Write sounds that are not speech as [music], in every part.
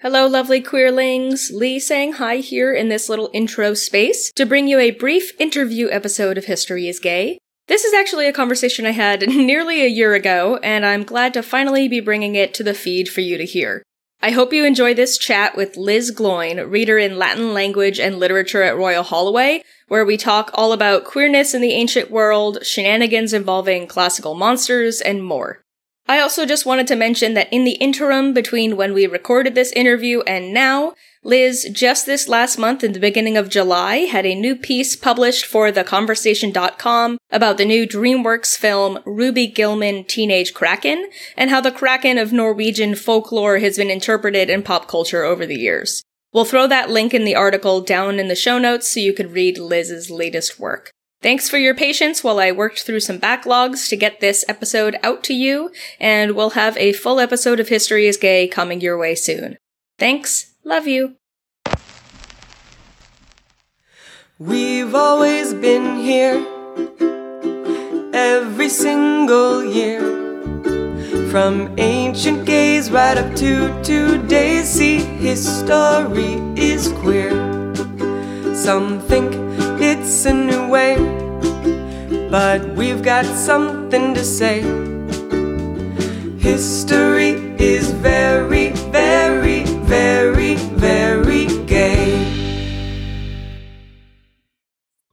Hello, lovely queerlings. Leigh saying hi here in this little intro space to bring you a brief interview episode of History is Gay. This is actually a conversation I had [laughs] nearly a year ago, and I'm glad to finally be bringing it to the feed for you to hear. I hope you enjoy this chat with Liz Gloyn, reader in Latin language and literature at Royal Holloway, where we talk all about queerness in the ancient world, shenanigans involving classical monsters, and more. I also just wanted to mention that in the interim between when we recorded this interview and now, Liz, just this last month in the beginning of July, had a new piece published for theconversation.com about the new DreamWorks film Ruby Gillman Teenage Kraken and how the Kraken of Norwegian folklore has been interpreted in pop culture over the years. We'll throw that link in the article down in the show notes so you can read Liz's latest work. Thanks for your patience while I worked through some backlogs to get this episode out to you, and we'll have a full episode of History is Gay coming your way soon. Thanks. Love you. We've always been here every single year. From ancient gays right up to today's see history is queer. Some think it's a new way, but we've got something to say. History is very, very, very, very gay.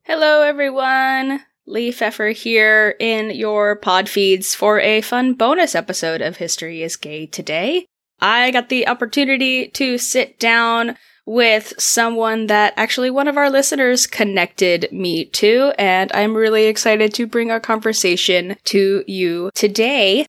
Hello, everyone. Leigh Pfeffer here in your pod feeds for a fun bonus episode of History is Gay today. I got the opportunity to sit down with someone that actually one of our listeners connected me to, and I'm really excited to bring our conversation to you today.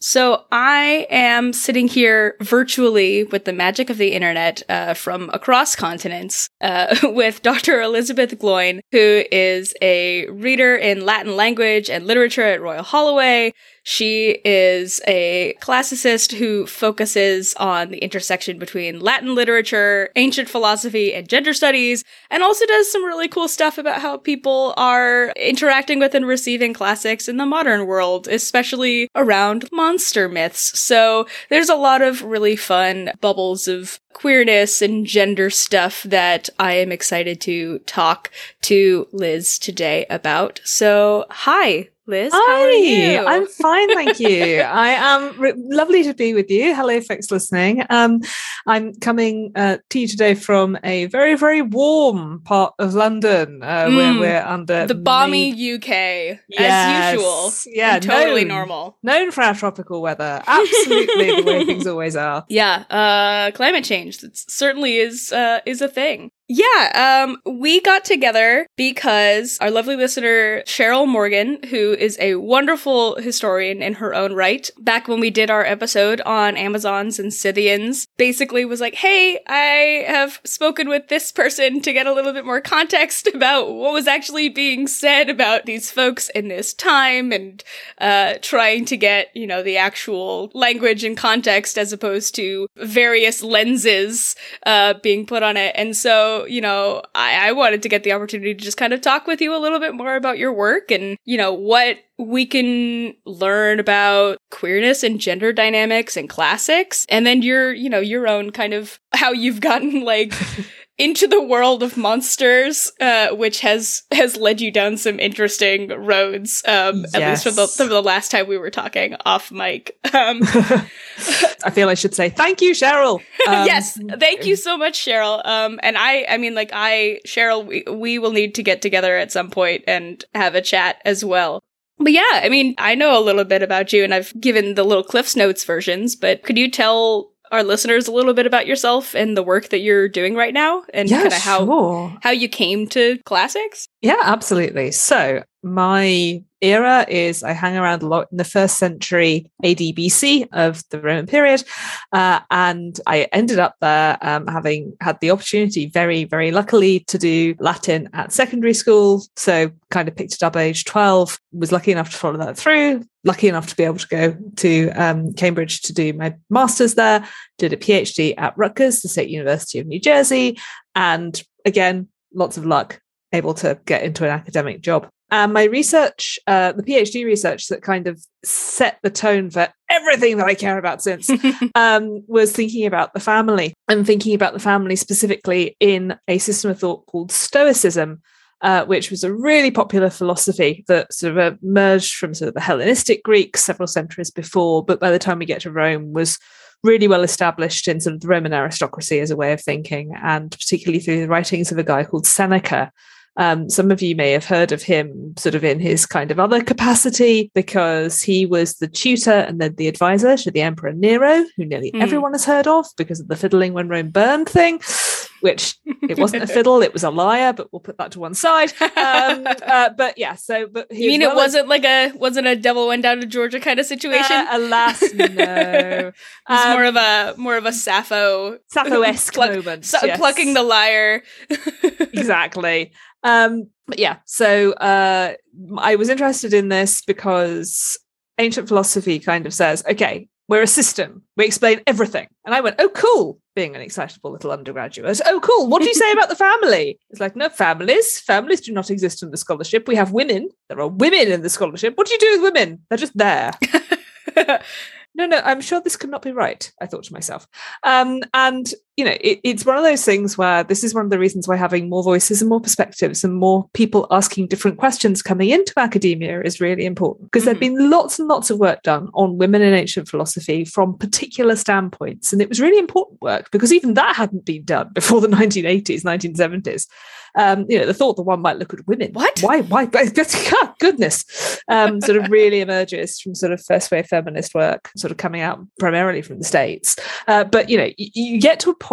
So I am sitting here virtually with the magic of the internet uh, from across continents uh, [laughs] with Dr. Elizabeth Gloyn, who is a reader in Latin language and literature at Royal Holloway. She is a classicist who focuses on the intersection between Latin literature, ancient philosophy, and gender studies, and also does some really cool stuff about how people are interacting with and receiving classics in the modern world, especially around monster myths. So there's a lot of really fun bubbles of queerness and gender stuff that I am excited to talk to Liz today about. So, hi, Liz, Hi, how are you? I'm fine, thank you. [laughs] I am re- lovely to be with you. Hello, folks listening. Um, I'm coming uh, to you today from a very, very warm part of London, uh, where Mm, we're under the balmy May- UK, as usual. Yeah, totally known- normal. Known for our tropical weather, absolutely the way things always are. [laughs] Yeah, uh, climate change that certainly is uh, is a thing. Yeah, um, we got together because our lovely listener Cheryl Morgan, who is a wonderful historian in her own right, back when we did our episode on Amazons and Scythians, basically was like, "Hey, I have spoken with this person to get a little bit more context [laughs] about what was actually being said about these folks in this time, and uh, trying to get you know the actual language and context as opposed to various lenses uh, being put on it. And so, you know, I, I wanted to get the opportunity to just kind of talk with you a little bit more about your work and, you know, what we can learn about queerness and gender dynamics and classics. And then your, you know, your own kind of how you've gotten like [laughs] into the world of monsters, uh, which has has led you down some interesting roads. Um, at least from the, from the last time we were talking off mic. Um, [laughs] I feel I should say thank you, Cheryl. [laughs] Um, yes, thank you so much, Cheryl. Um, and I, I mean, like I, Cheryl, we, we will need to get together at some point and have a chat as well. But yeah, I mean, I know a little bit about you, and I've given the little Cliff's Notes versions. But could you tell our listeners a little bit about yourself and the work that you're doing right now, and Yeah, kind of how sure. how you came to classics? Yeah, absolutely. So my era is I hang around a lot in the first century AD BC of the Roman period, uh, and I ended up there um, having had the opportunity, very very luckily, to do Latin at secondary school. So kind of picked it up at age twelve. Was lucky enough to follow that through. Lucky enough to be able to go to um, Cambridge to do my masters there. Did a PhD at Rutgers, the State University of New Jersey, and again, lots of luck able to get into an academic job And my research, uh, the PhD research that kind of set the tone for everything that I care about since, [laughs] um, was thinking about the family and thinking about the family specifically in a system of thought called Stoicism, uh, which was a really popular philosophy that sort of emerged from sort of the Hellenistic Greeks several centuries before, but by the time we get to Rome was really well established in sort of the Roman aristocracy as a way of thinking, and particularly through the writings of a guy called Seneca. Um, some of you may have heard of him sort of in his kind of other capacity because he was the tutor and then the advisor to the Emperor Nero, who nearly mm. everyone has heard of because of the fiddling when Rome burned thing which it wasn't a [laughs] fiddle, it was a lyre, but we'll put that to one side. Um, [laughs] uh, but yeah, so but you mean well it wasn't as, like a wasn't a devil went down to Georgia kind of situation? Uh, alas, no. [laughs] it's um, more of a more of a Sappho Sappho esque moment, yes. plucking the lyre. exactly. Um, but yeah, so uh, I was interested in this because ancient philosophy kind of says, okay, we're a system. We explain everything. And I went, oh, cool, being an excitable little undergraduate. Oh, cool. What do you say about the family? It's like, no, families. Families do not exist in the scholarship. We have women. There are women in the scholarship. What do you do with women? They're just there. [laughs] no, no, I'm sure this could not be right, I thought to myself. Um, and, you know, it, it's one of those things where this is one of the reasons why having more voices and more perspectives and more people asking different questions coming into academia is really important. Because mm-hmm. there have been lots and lots of work done on women in ancient philosophy from particular standpoints. And it was really important work because even that hadn't been done before the 1980s, 1970s um, you know, the thought that one might look at women. What? Why? Why? [laughs] Goodness. Um, sort of really emerges from sort of first wave feminist work, sort of coming out primarily from the States. Uh, but, you know, you, you get to a point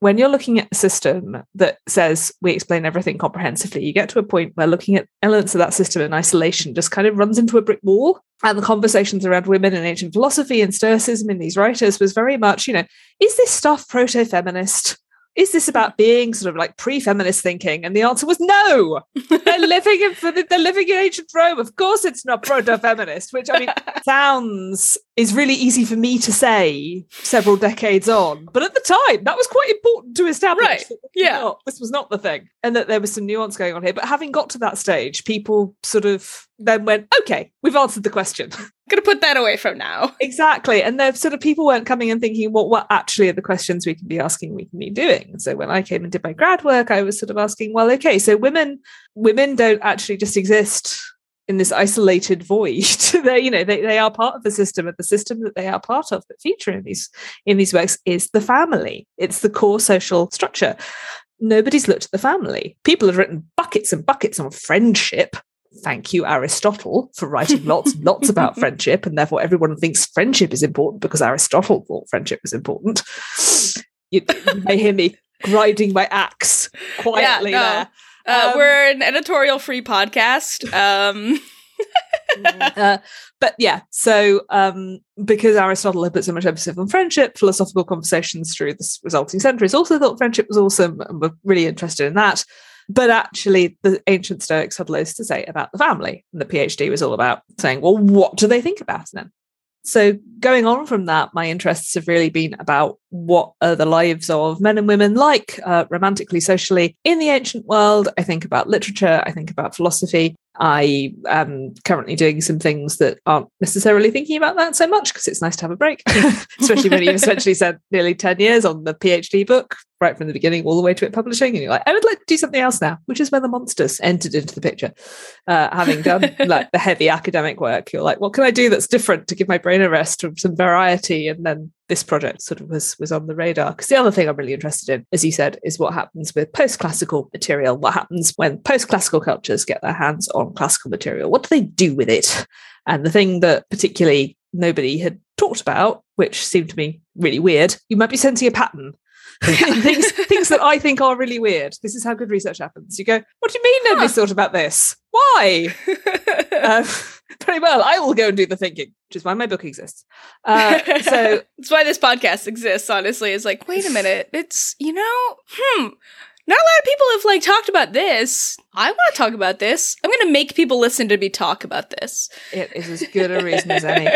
when you're looking at a system that says we explain everything comprehensively, you get to a point where looking at elements of that system in isolation just kind of runs into a brick wall. And the conversations around women and ancient philosophy and Stoicism in these writers was very much, you know, is this stuff proto feminist? Is this about being sort of like pre-feminist thinking? And the answer was no. [laughs] they're living in they're living in ancient Rome. Of course, it's not proto-feminist, which I mean [laughs] sounds is really easy for me to say several decades on. But at the time, that was quite important to establish. Right. Yeah. Not, this was not the thing, and that there was some nuance going on here. But having got to that stage, people sort of then went, okay, we've answered the question. [laughs] gonna put that away from now. Exactly. And the sort of people weren't coming and thinking, what what actually are the questions we can be asking, we can be doing. So when I came and did my grad work, I was sort of asking, well, okay, so women women don't actually just exist in this isolated void. [laughs] they, you know, they, they are part of the system, and the system that they are part of that feature in these in these works is the family. It's the core social structure. Nobody's looked at the family. People have written buckets and buckets on friendship, thank you, Aristotle, for writing lots and lots about [laughs] friendship. And therefore, everyone thinks friendship is important because Aristotle thought friendship was important. You, you may hear me grinding my axe quietly yeah, no. there. Uh, um, we're an editorial free podcast. Um. [laughs] uh, but yeah, so um, because Aristotle had put so much emphasis on friendship, philosophical conversations through the resulting centuries also thought friendship was awesome and were really interested in that. But actually, the ancient Stoics had loads to say about the family. And the PhD was all about saying, well, what do they think about them? So, going on from that, my interests have really been about what are the lives of men and women like uh, romantically, socially in the ancient world. I think about literature, I think about philosophy. I am currently doing some things that aren't necessarily thinking about that so much because it's nice to have a break, [laughs] especially when you've [laughs] essentially spent nearly 10 years on the PhD book right from the beginning all the way to it publishing. And you're like, I would like to do something else now, which is where the monsters entered into the picture. Uh, having done [laughs] like the heavy academic work, you're like, what can I do that's different to give my brain a rest from some variety? And then this project sort of was was on the radar because the other thing i'm really interested in as you said is what happens with post-classical material what happens when post-classical cultures get their hands on classical material what do they do with it and the thing that particularly nobody had talked about which seemed to me really weird you might be sensing a pattern [laughs] [laughs] things things that I think are really weird. This is how good research happens. You go, what do you mean nobody's huh. thought about this? Why? uh, [laughs] very well. I will go and do the thinking, which is why my book exists. Uh, so it's why this podcast exists. Honestly, is like, wait a minute. It's you know, hmm. Not a lot of people have like talked about this. I want to talk about this. I'm going to make people listen to me talk about this. It is as good a reason as any.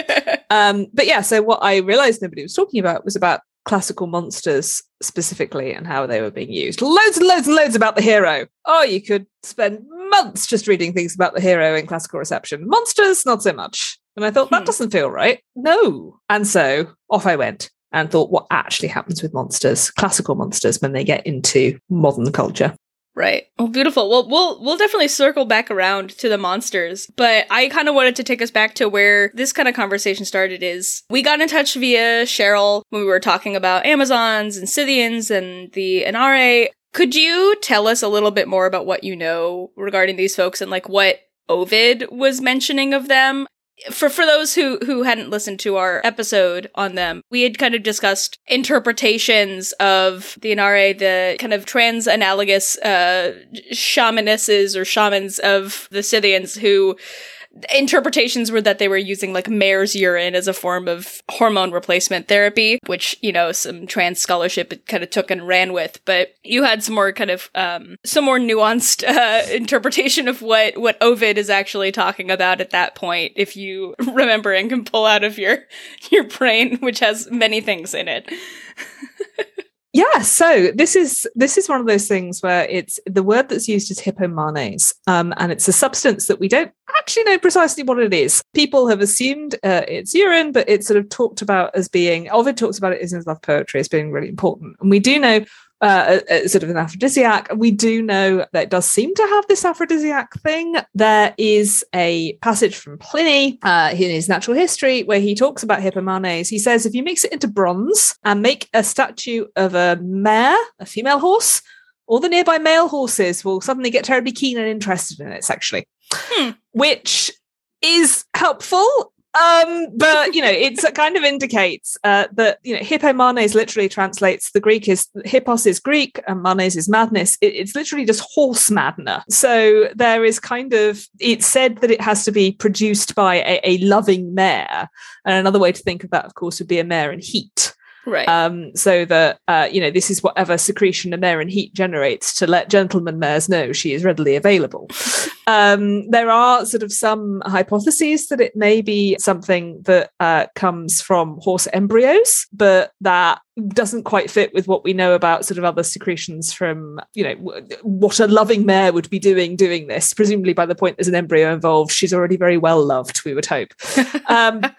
Um, but yeah, so what I realized nobody was talking about was about classical monsters specifically and how they were being used. Loads and loads and loads about the hero. Oh, you could spend months just reading things about the hero in classical reception. Monsters, not so much. And I thought, Hmm. that doesn't feel right. No. And so off I went and thought, what actually happens with monsters, classical monsters, when they get into modern culture? Right. Well, beautiful. Well, we'll we'll definitely circle back around to the monsters, but I kind of wanted to take us back to where this kind of conversation started. Is we got in touch via Cheryl when we were talking about Amazons and Scythians and the Enarei. Could you tell us a little bit more about what you know regarding these folks and like what Ovid was mentioning of them? For for those who who hadn't listened to our episode on them, we had kind of discussed interpretations of the Enarei, the kind of trans analogous uh shamanesses or shamans of the Scythians who interpretations were that they were using like mare's urine as a form of hormone replacement therapy, which, you know, some trans scholarship kind of took and ran with. But you had some more kind of, um, some more nuanced, [laughs] uh, interpretation of what, what Ovid is actually talking about at that point, if you [laughs] remember and can pull out of your, your brain, which has many things in it. [laughs] Yeah, so this is this is one of those things where it's the word that's used is hippomanes, um, and it's a substance that we don't actually know precisely what it is. People have assumed uh, it's urine, but it's sort of talked about as being. Ovid talks about it in his love poetry as being really important, and we do know uh, sort of an aphrodisiac. We do know that it does seem to have this aphrodisiac thing. There is a passage from Pliny uh, in his natural history where he talks about hippomanes. He says if you mix it into bronze and make a statue of a mare, a female horse, all the nearby male horses will suddenly get terribly keen and interested in it sexually, Hmm. which is helpful um but [laughs] you know it's it kind of indicates uh that you know hippomanes literally translates the greek is hippos is greek and manes is madness it, it's literally just horse madner so there is kind of it's said that it has to be produced by a, a loving mare and another way to think of that of course would be a mare in heat Right. um, so that uh, you know this is whatever secretion a mare in heat generates to let gentleman mares know she is readily available. [laughs] um, there are sort of some hypotheses that it may be something that uh, comes from horse embryos, but that doesn't quite fit with what we know about sort of other secretions from you know w- what a loving mare would be doing doing this. Presumably by the point there's an embryo involved, she's already very well loved. We would hope. Um, [laughs]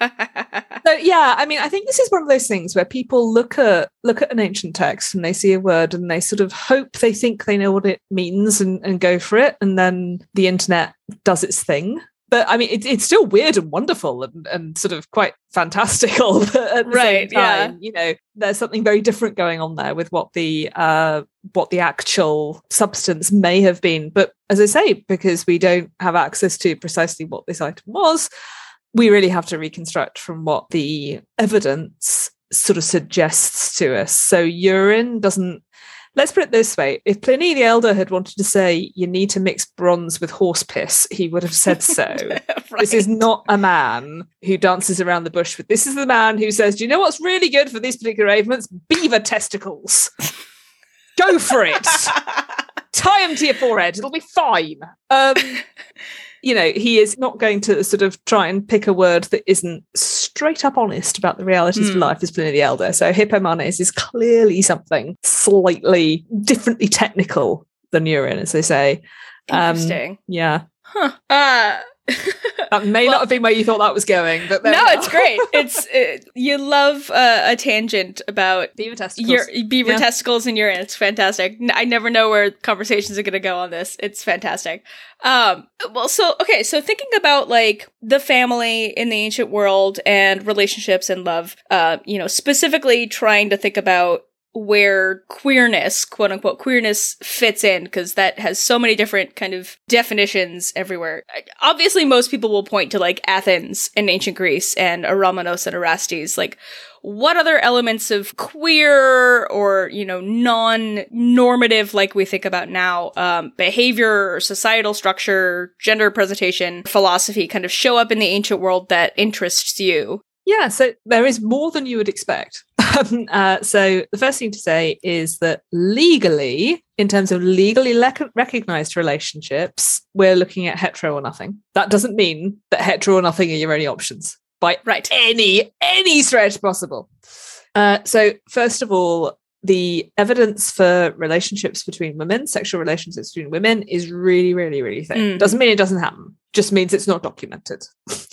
so yeah, I mean, I think this is one of those things where people look at look at an ancient text and they see a word and they sort of hope they think they know what it means and, and go for it, and then the internet does its thing. But I mean, it, it's still weird and wonderful and, and sort of quite fantastical. [laughs] But at the Right, same time, you know, there's something very different going on there with what the uh, what the actual substance may have been. But as I say, because we don't have access to precisely what this item was, we really have to reconstruct from what the evidence sort of suggests to us. So urine doesn't. Let's put it this way: if Pliny the Elder had wanted to say you need to mix bronze with horse piss, he would have said so. [laughs] This is not a man who dances around the bush with. This is the man who says, "Do you know what's really good for these particular ailments? Beaver testicles. Go for it. [laughs] Tie them to your forehead. It'll be fine." Um, [laughs] you know, he is not going to sort of try and pick a word that isn't straight up honest about the realities of Hmm. life as Pliny the Elder. So hippomanes is clearly something slightly differently technical than urine, as they say. Um, Interesting. Yeah. huh. Uh, [laughs] That may Well- not have been where you thought that was going, but no, it's great. [laughs] It's uh, you love uh, a tangent about beaver testicles. your beaver Yeah. testicles and urine. It's fantastic. I never know where conversations are going to go on this. It's fantastic. Um, well, so okay, so thinking about like the family in the ancient world and relationships and love, uh, you know, specifically trying to think about where queerness, quote unquote, queerness fits in, because that has so many different kind of definitions everywhere. Obviously, most people will point to like Athens and ancient Greece and Eromenos and Erastes. Like, what other elements of queer or, you know, non normative, like we think about now, um, behavior or societal structure, gender presentation, philosophy kind of show up in the ancient world that interests you? Yeah, so there is more than you would expect. [laughs] Uh, so the first thing to say is that legally, in terms of legally le- recognized relationships, we're looking at hetero or nothing. That doesn't mean that hetero or nothing are your only options by Right. any any stretch possible. Uh, so first of all, the evidence for relationships between women, sexual relationships between women, is really, really, really thin. Mm. Doesn't mean it doesn't happen. Just means it's not documented.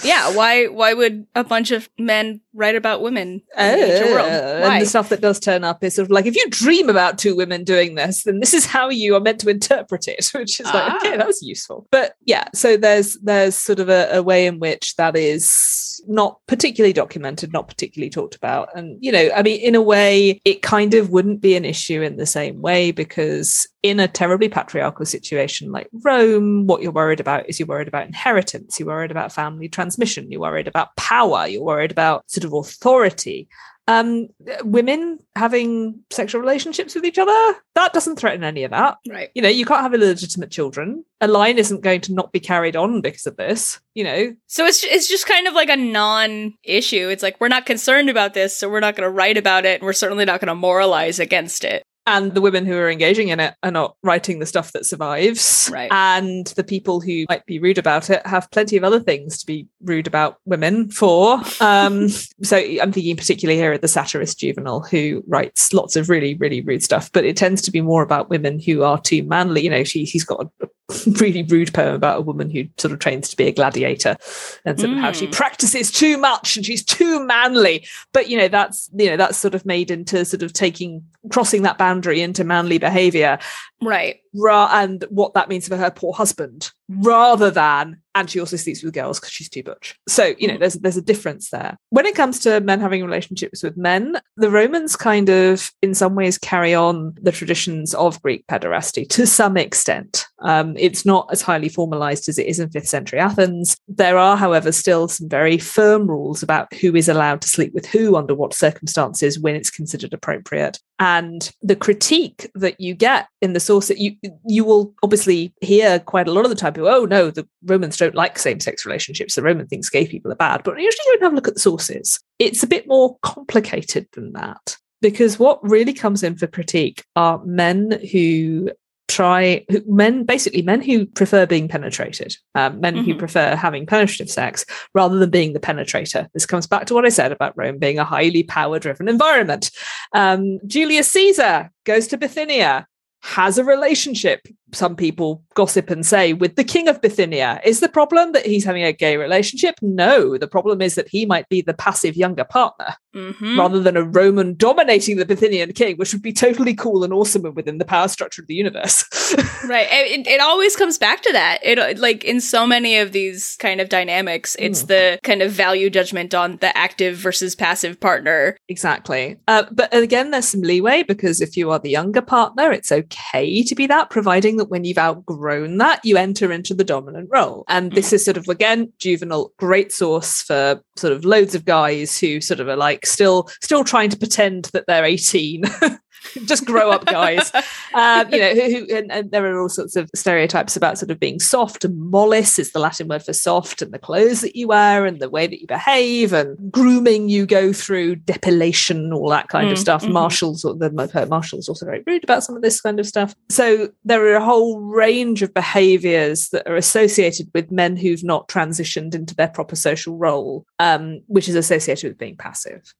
Yeah, why why would a bunch of men write about women in the ancient world? Uh, Why? and the stuff that does turn up is sort of like if you dream about two women doing this, then this is how you are meant to interpret it, [laughs] which is like Ah. okay, that was useful. But yeah, so there's there's sort of a, a way in which that is not particularly documented, not particularly talked about, and you know, I mean, in a way, it kind of wouldn't be an issue in the same way because in a terribly patriarchal situation like Rome, what you're worried about is you're worried about inheritance, you're worried about family transmission, you're worried about power, you're worried about sort of authority. Um, women having sexual relationships with each other, that doesn't threaten any of that. right. You know, you can't have illegitimate children. A line isn't going to not be carried on because of this. You know, So it's it's just kind of like a non-issue. It's like we're not concerned about this, so we're not going to write about it, and we're certainly not going to moralize against it. And the women who are engaging in it are not writing the stuff that survives. Right. And the people who might be rude about it have plenty of other things to be rude about women for. Um, [laughs] so I'm thinking particularly here at the satirist Juvenal, who writes lots of really, really rude stuff, but it tends to be more about women who are too manly. You know, she, he's got a [laughs] really rude poem about a woman who sort of trains to be a gladiator and sort of how she Mm. practices too much and she's too manly but you know that's you know that's sort of made into sort of taking crossing that boundary into manly behavior Right. Ra- and what that means for her poor husband rather than and she also sleeps with girls because she's too butch. So you know Mm. there's there's a difference there. When it comes to men having relationships with men the romans kind of in some ways carry on the traditions of greek pederasty to some extent. Um, it's not as highly formalized as it is in fifth century athens. There are however still some very firm rules about who is allowed to sleep with who under what circumstances when it's considered appropriate and the critique that you get in the source that you you will obviously hear quite a lot of the time people oh no the romans don't like same-sex relationships. The roman thinks gay people are bad. But usually you don't have a look at the sources. It's a bit more complicated than that. Because what really comes in for critique are men who try who, men basically men who prefer being penetrated um, men who Mhm. prefer having penetrative sex rather than being the penetrator. This comes back to what i said about rome being a highly power driven environment um, julius caesar goes to bithynia has a relationship some people gossip and say with the king of bithynia is the problem that he's having a gay relationship no the problem is that he might be the passive younger partner hmm rather than a roman dominating the bithynian king which would be totally cool and awesome and within the power structure of the universe [laughs] Right. It, it always comes back to that. It like in so many of these kind of dynamics, it's Mm. the kind of value judgment on the active versus passive partner. Exactly. Uh, but again, there's some leeway because if you are the younger partner, it's okay to be that, providing that when you've outgrown that, you enter into the dominant role. And this mm-hmm. is sort of, again, Juvenal, great source for sort of loads of guys who sort of are like still, still trying to pretend that they're 18. [laughs] Just grow up, guys. [laughs] um, you know, who, who and, and there are all sorts of stereotypes about sort of being soft. And mollis is the Latin word for soft, and the clothes that you wear, and the way that you behave, and grooming you go through, depilation, all that kind of Mm, stuff. mhm. Martial's, the Martial's also very rude about some of this kind of stuff. So there are a whole range of behaviours that are associated with men who've not transitioned into their proper social role, um, which is associated with being passive.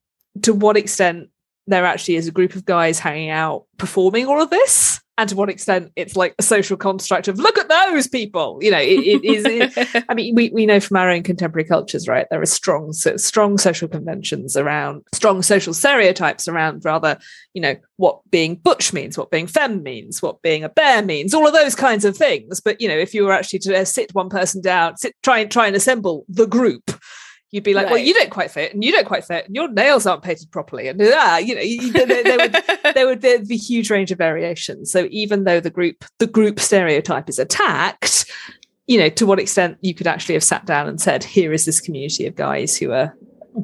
To what extent there actually is a group of guys hanging out performing all of this. And to what extent it's like a social construct of look at those people. You know it, it is it- i mean we, we know from our own contemporary cultures right there are strong strong social conventions around strong social stereotypes around rather you know what being butch means what being femme means what being a bear means all of those kinds of things. But you know if you were actually to uh, sit one person down sit try and try and assemble the group you'd be like, well, you don't quite fit, and you don't quite fit, and your nails aren't painted properly, and ah, you know, you, there, there would there would [laughs] there'd be huge range of variations. So even though the group the group stereotype is attacked, you know, to what extent you could actually have sat down and said, here is this community of guys who are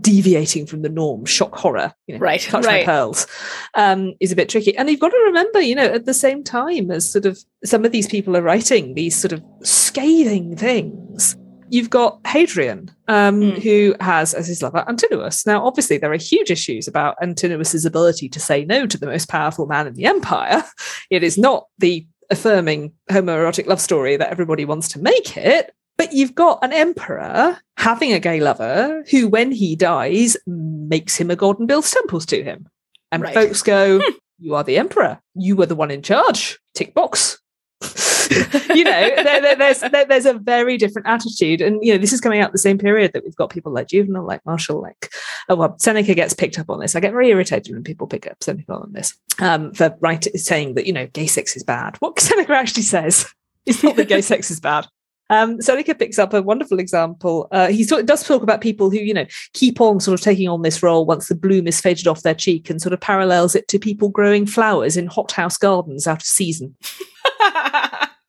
deviating from the norm, shock horror, you know, Right, touch right. my pearls, um, is a bit tricky. And you've got to remember, you know, at the same time as sort of some of these people are writing these sort of scathing things. You've got Hadrian, um, Mm. who has as his lover Antinous. Now, obviously, there are huge issues about Antinous's ability to say no to the most powerful man in the empire. [laughs] It is not the affirming homoerotic love story that everybody wants to make it. But you've got an emperor having a gay lover who, when he dies, makes him a god and builds temples to him. And Right. folks go, You are the emperor. You were the one in charge. Tick box. [laughs] you know, there, there, there's there, there's a very different attitude, and you know, this is coming out the same period that we've got people like Juvenal, like Martial, like oh well, Seneca gets picked up on this. I get very irritated when people pick up Seneca on this um, for right saying that you know gay sex is bad. What Seneca actually says is not that gay sex is bad. Um, Seneca picks up a wonderful example. Uh, he sort of does talk about people who, you know, keep on sort of taking on this role once the bloom is faded off their cheek and sort of parallels it to people growing flowers in hothouse gardens out of season. [laughs]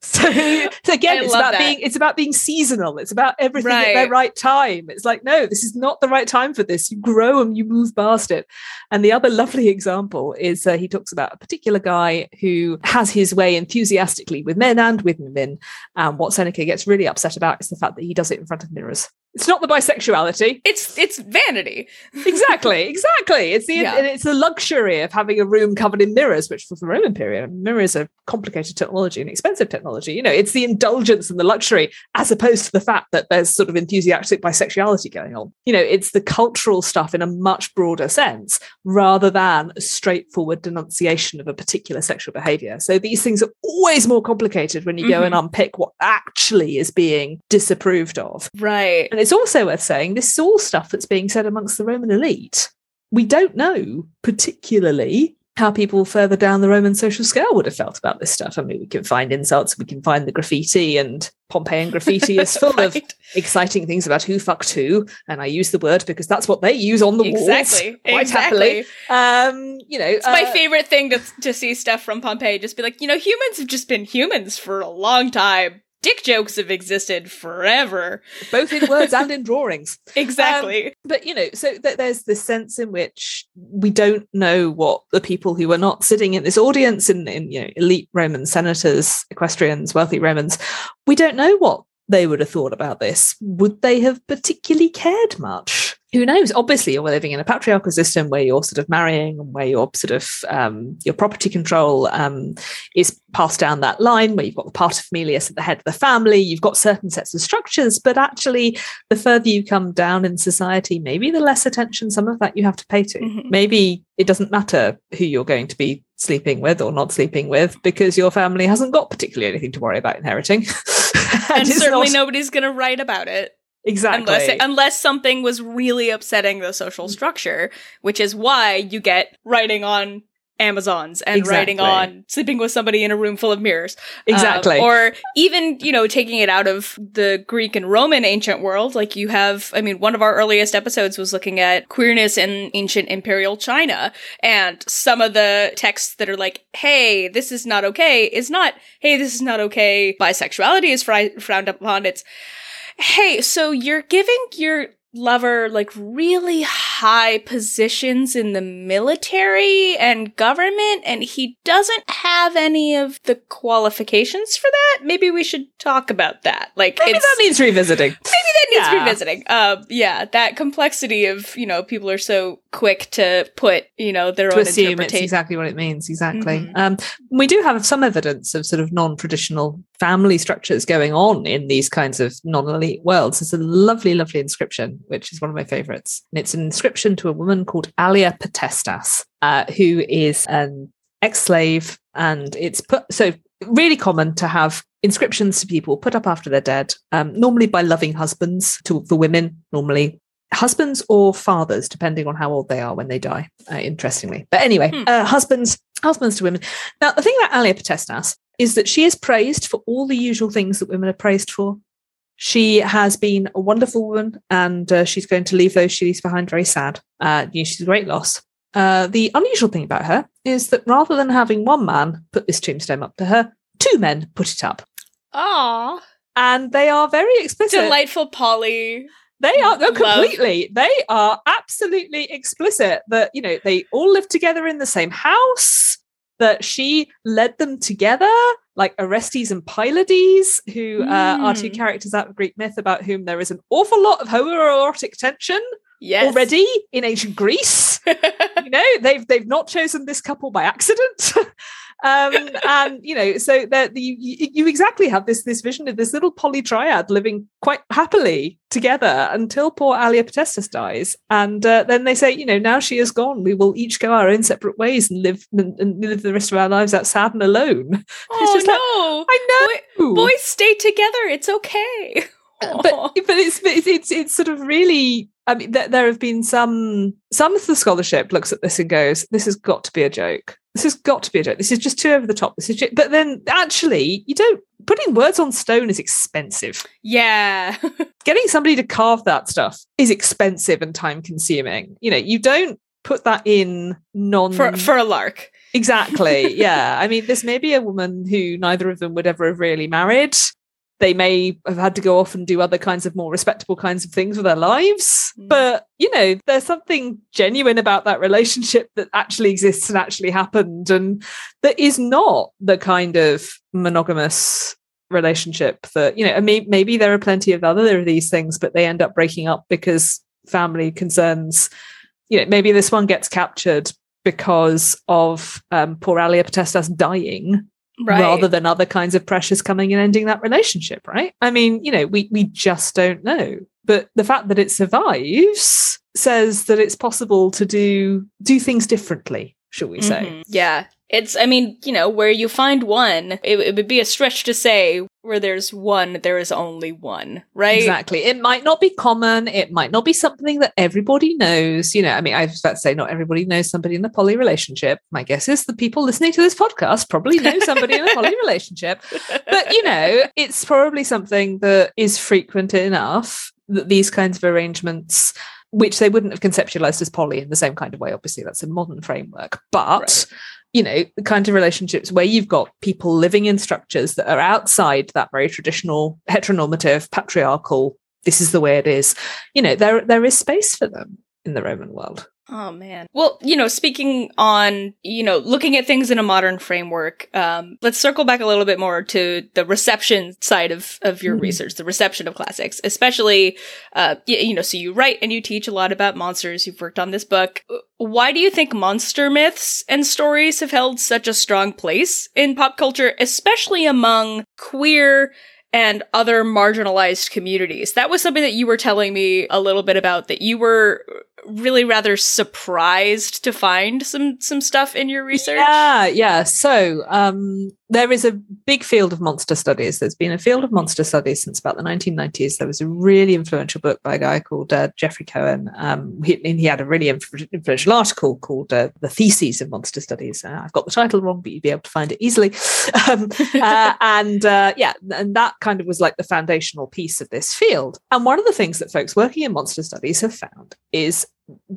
So, so [laughs] again, I it's about that. being it's about being seasonal. It's about everything at Right. their right time. It's like, no, this is not the right time for this. You grow and you move past it. And the other lovely example is uh, he talks about a particular guy who has his way enthusiastically with men and with women. And what Seneca gets really upset about is the fact that he does it in front of mirrors. It's not the bisexuality. It's it's vanity. [laughs] exactly, exactly. It's the Yeah. it's the luxury of having a room covered in mirrors, which for the Roman period, mirrors are complicated technology and expensive technology. You know, it's the indulgence and the luxury, as opposed to the fact that there's sort of enthusiastic bisexuality going on. You know, it's the cultural stuff in a much broader sense, rather than a straightforward denunciation of a particular sexual behavior. So these things are always more complicated when you go and mm-hmm. unpick what actually is being disapproved of. Right. And it's also worth saying this is all stuff that's being said amongst the Roman elite. We don't know particularly how people further down the Roman social scale would have felt about this stuff. I mean, we can find insults, we can find the graffiti, and Pompeian graffiti is [laughs] full of exciting things about who fucked who. And I use the word because that's what they use on the Exactly. walls [laughs] quite exactly. happily. Um, you know, It's my uh, favorite thing to to see stuff from Pompeii. Just be like, you know, humans have just been humans for a long time. Dick jokes have existed forever. both in words and in [laughs] drawings. Exactly. Um, but you know so th- there's this sense in which we don't know what the people who are not sitting in this audience in, in you know elite roman senators equestrians wealthy romans we don't know what they would have thought about this would they have particularly cared much who knows obviously you're living in a patriarchal system where you're sort of marrying and where your sort of um, your property control um, is passed down that line where you've got the part of paterfamilias at the head of the family you've got certain sets of structures but actually the further you come down in society, maybe the less attention some of that you have to pay to. Mhm. Maybe it doesn't matter who you're going to be sleeping with or not sleeping with because your family hasn't got particularly anything to worry about inheriting. [laughs] and it's certainly not- nobody's going to write about it exactly. unless it, unless something was really upsetting the social mm. structure, which is why you get writing on Amazons and writing on sleeping with somebody in a room full of mirrors. Um, exactly. or even, you know, taking it out of the Greek and Roman ancient world, like you have, I mean, one of our earliest episodes was looking at queerness in ancient imperial China. And some of the texts that are like, hey, this is not okay, is not, hey, this is not okay, bisexuality is frowned upon. It's, hey, so you're giving your lover like really high positions in the military and government and he doesn't have any of the qualifications for that maybe we should talk about that like maybe it's that needs revisiting. maybe that needs Yeah. revisiting uh yeah that complexity of you know people are so quick to put you know their to own assume it's exactly what it means. Exactly. Mhm. Um, we do have some evidence of sort of non-traditional family structures going on in these kinds of non-elite worlds. There's a lovely, lovely inscription, which is one of my favorites. And it's an inscription to a woman called Allia Potestas, uh, who is an ex-slave, and it's put so really common to have inscriptions to people put up after they're dead, um, normally by loving husbands to for women, normally husbands or fathers, depending on how old they are when they die. Uh, interestingly, but anyway, Hmm. uh, husbands, husbands to women. Now, the thing about Allia Potestas is that she is praised for all the usual things that women are praised for. She has been a wonderful woman, and uh, she's going to leave those she leaves behind very sad. Uh, she's a great loss. Uh, the unusual thing about her is that rather than having one man put this tombstone up to her, two men put it up, Ah. and they are very explicit. delightful poly. They are no, completely. They are absolutely explicit that you know they all live together in the same house. That she led them together, like Orestes and Pylades, who uh, are two Mm. characters out of Greek myth about whom there is an awful lot of homoerotic tension Yes. already in ancient Greece. [laughs] you know, they've they've not chosen this couple by accident. [laughs] um, and you know, so that you, you exactly have this this vision of this little poly triad living quite happily together until poor Allia Potestas dies, and uh, then they say, you know, now she is gone, we will each go our own separate ways and live and, and live the rest of our lives out sad and alone. [laughs] Oh no! Like, I know. Boy, boys stay together. It's okay. but [laughs] but it's, it's it's it's sort of really I mean, there, there have been some some of the scholarship looks at this and goes, "This has got to be a joke. This has got to be a joke. This is just too over the top. This is." Just, but then, actually, you don't. Putting words on stone is expensive. Yeah, [laughs] getting somebody to carve that stuff is expensive and time consuming. You know, you don't put that in non for for a lark. Exactly. [laughs] yeah. I mean, this may be a woman who neither of them would ever have really married they may have had to go off and do other kinds of more respectable kinds of things with their lives. Mm. But, you know, there's something genuine about that relationship that actually exists and actually happened and that is not the kind of monogamous relationship that, you know, I mean, maybe there are plenty of other of these things, but they end up breaking up because family concerns. You know, maybe this one gets captured because of um, poor Allia Potestas dying right. rather than other kinds of pressures coming and ending that relationship, right? I mean, you know, we we just don't know. But the fact that it survives says that it's possible to do do things differently, shall we say? Mm-hmm. Yeah. It's, I mean, you know, where you find one, it, it, would be a stretch to say where there's one, there is only one, right? Exactly. It might not be common. It might not be something that everybody knows. You know, I mean, I was about to say not everybody knows somebody in a poly relationship. My guess is the people listening to this podcast probably know somebody in a poly [laughs] relationship. But, you know, it's probably something that is frequent enough that these kinds of arrangements which they wouldn't have conceptualized as poly in the same kind of way. Obviously, that's a modern framework, but right you know, the kind of relationships where you've got people living in structures that are outside that very traditional, heteronormative, patriarchal, this is the way it is, you know, there there is space for them in the Roman world. Oh man. Well, you know, speaking on, you know, looking at things in a modern framework, um, let's circle back a little bit more to the reception side of, of your mm-hmm. research, the reception of classics, especially, uh, you, you know, so you write and you teach a lot about monsters. You've worked on this book. Why do you think monster myths and stories have held such a strong place in pop culture, especially among queer and other marginalized communities. That was something that you were telling me a little bit about that you were really rather surprised to find some some stuff in your research. Yeah, yeah. So um, there is a big field of monster studies. There's been a field of monster studies since about the 1990s. There was a really influential book by a guy called uh, Jeffrey Cohen. Um, he, he, had a really influential article called uh, "The Theses of Monster Studies." Uh, I've got the title wrong, but you'd be able to find it easily. [laughs] Um, uh, [laughs] and uh, yeah, and that kind of was like the foundational piece of this field. And one of the things that folks working in monster studies have found is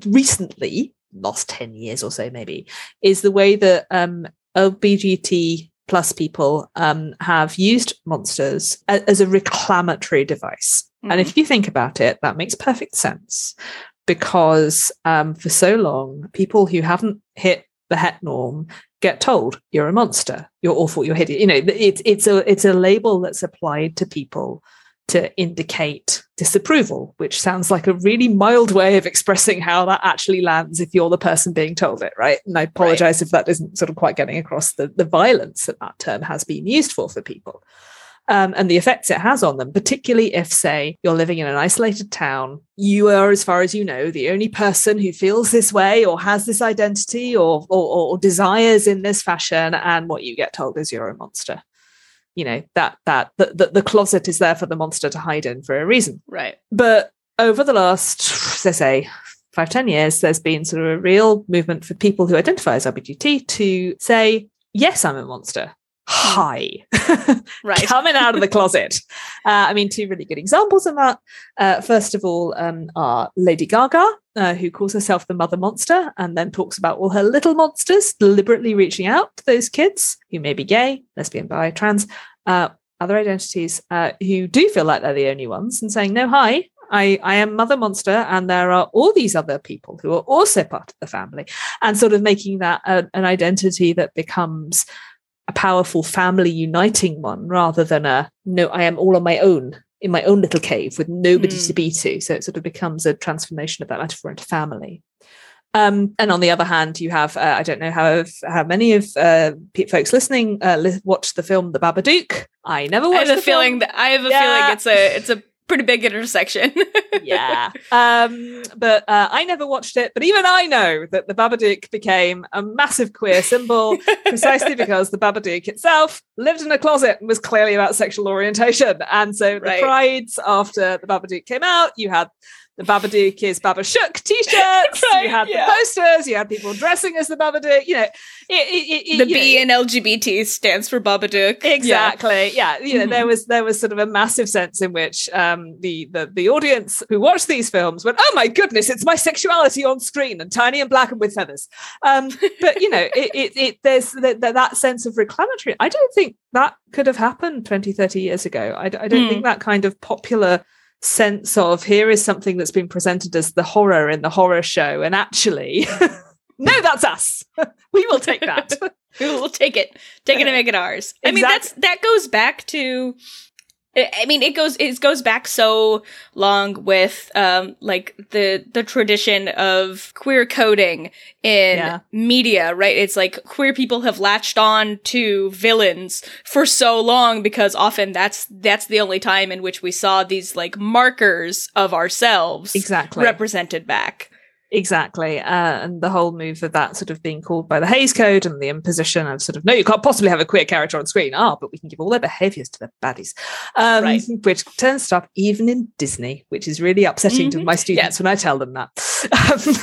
recently, last 10 years or so maybe, is the way that um, LBGT plus people um, have used monsters as, as a reclamatory device. Mm-hmm. And if you think about it, that makes perfect sense because um, for so long, people who haven't hit the het norm get told you're a monster, you're awful, you're hideous. You know, it's it's a it's a label that's applied to people to indicate disapproval, which sounds like a really mild way of expressing how that actually lands if you're the person being told it, right? And I apologize right. if that isn't sort of quite getting across the, the violence that that term has been used for for people. Um, and the effects it has on them, particularly if, say, you're living in an isolated town, you are, as far as you know, the only person who feels this way or has this identity or, or, or desires in this fashion, and what you get told is you're a monster you know that that the, the, the closet is there for the monster to hide in for a reason. Right. But over the last let's say five ten years there's been sort of a real movement for people who identify as lbgt to say yes i'm a monster. Hi. [laughs] Right. Coming out of the closet. [laughs] Uh, i mean two really good examples of that. Uh, first of all um, are lady gaga uh, who calls herself the mother monster and then talks about all her little monsters deliberately reaching out to those kids who may be gay, lesbian, bi, trans, uh, other identities uh, who do feel like they're the only ones and saying, no, hi, I, I am Mother Monster, and there are all these other people who are also part of the family, and sort of making that a, an identity that becomes a powerful family uniting one rather than a no, I am all on my own in my own little cave with nobody mm. to be to. So it sort of becomes a transformation of that metaphor into family. Um, and on the other hand, you have uh, I don't know how how many of uh, folks listening uh, li- watched the film The Babadook. I never watched. I have a the feeling film. that I have a Yeah. feeling it's a it's a pretty big intersection. [laughs] yeah. Um, but uh, I never watched it. But even I know that the Babadook became a massive queer symbol [laughs] precisely because the Babadook itself lived in a closet and was clearly about sexual orientation. And so the Right. prides after the Babadook came out, you had the Babadook is Baba Shook t-shirts. [laughs] Right, you had yeah. the posters. You had people dressing as the Babadook. You know, it, it, it, the you know, B in LGBT stands for Babadook. Exactly. Yeah. You know, Mhm. there was there was sort of a massive sense in which um the, the the audience who watched these films went, Oh my goodness, it's my sexuality on screen and tiny and black and with feathers. Um, [laughs] but you know, it it, it there's that that sense of reclamatory. I don't think that could have happened 20, 30 years ago. I don't Hmm. think that kind of popular sense of here is something that's been presented as the horror in the horror show, and actually [laughs] no, that's us. [laughs] we will take that. [laughs] We'll take it. Take it and make it ours. I mean, that's that goes back to. I mean, it goes it goes back so long with um like the the tradition of queer coding in Yeah. media, right? It's like queer people have latched on to villains for so long because often that's that's the only time in which we saw these like markers of ourselves exactly. represented back. Exactly. Uh, and the whole move of that sort of being called by the Hays Code and the imposition of sort of, no, you can't possibly have a queer character on screen. Ah, but we can give all their behaviors to the baddies. Um, Right. Which turns up even in Disney, which is really upsetting to Mhm. my students when I tell them that. [laughs]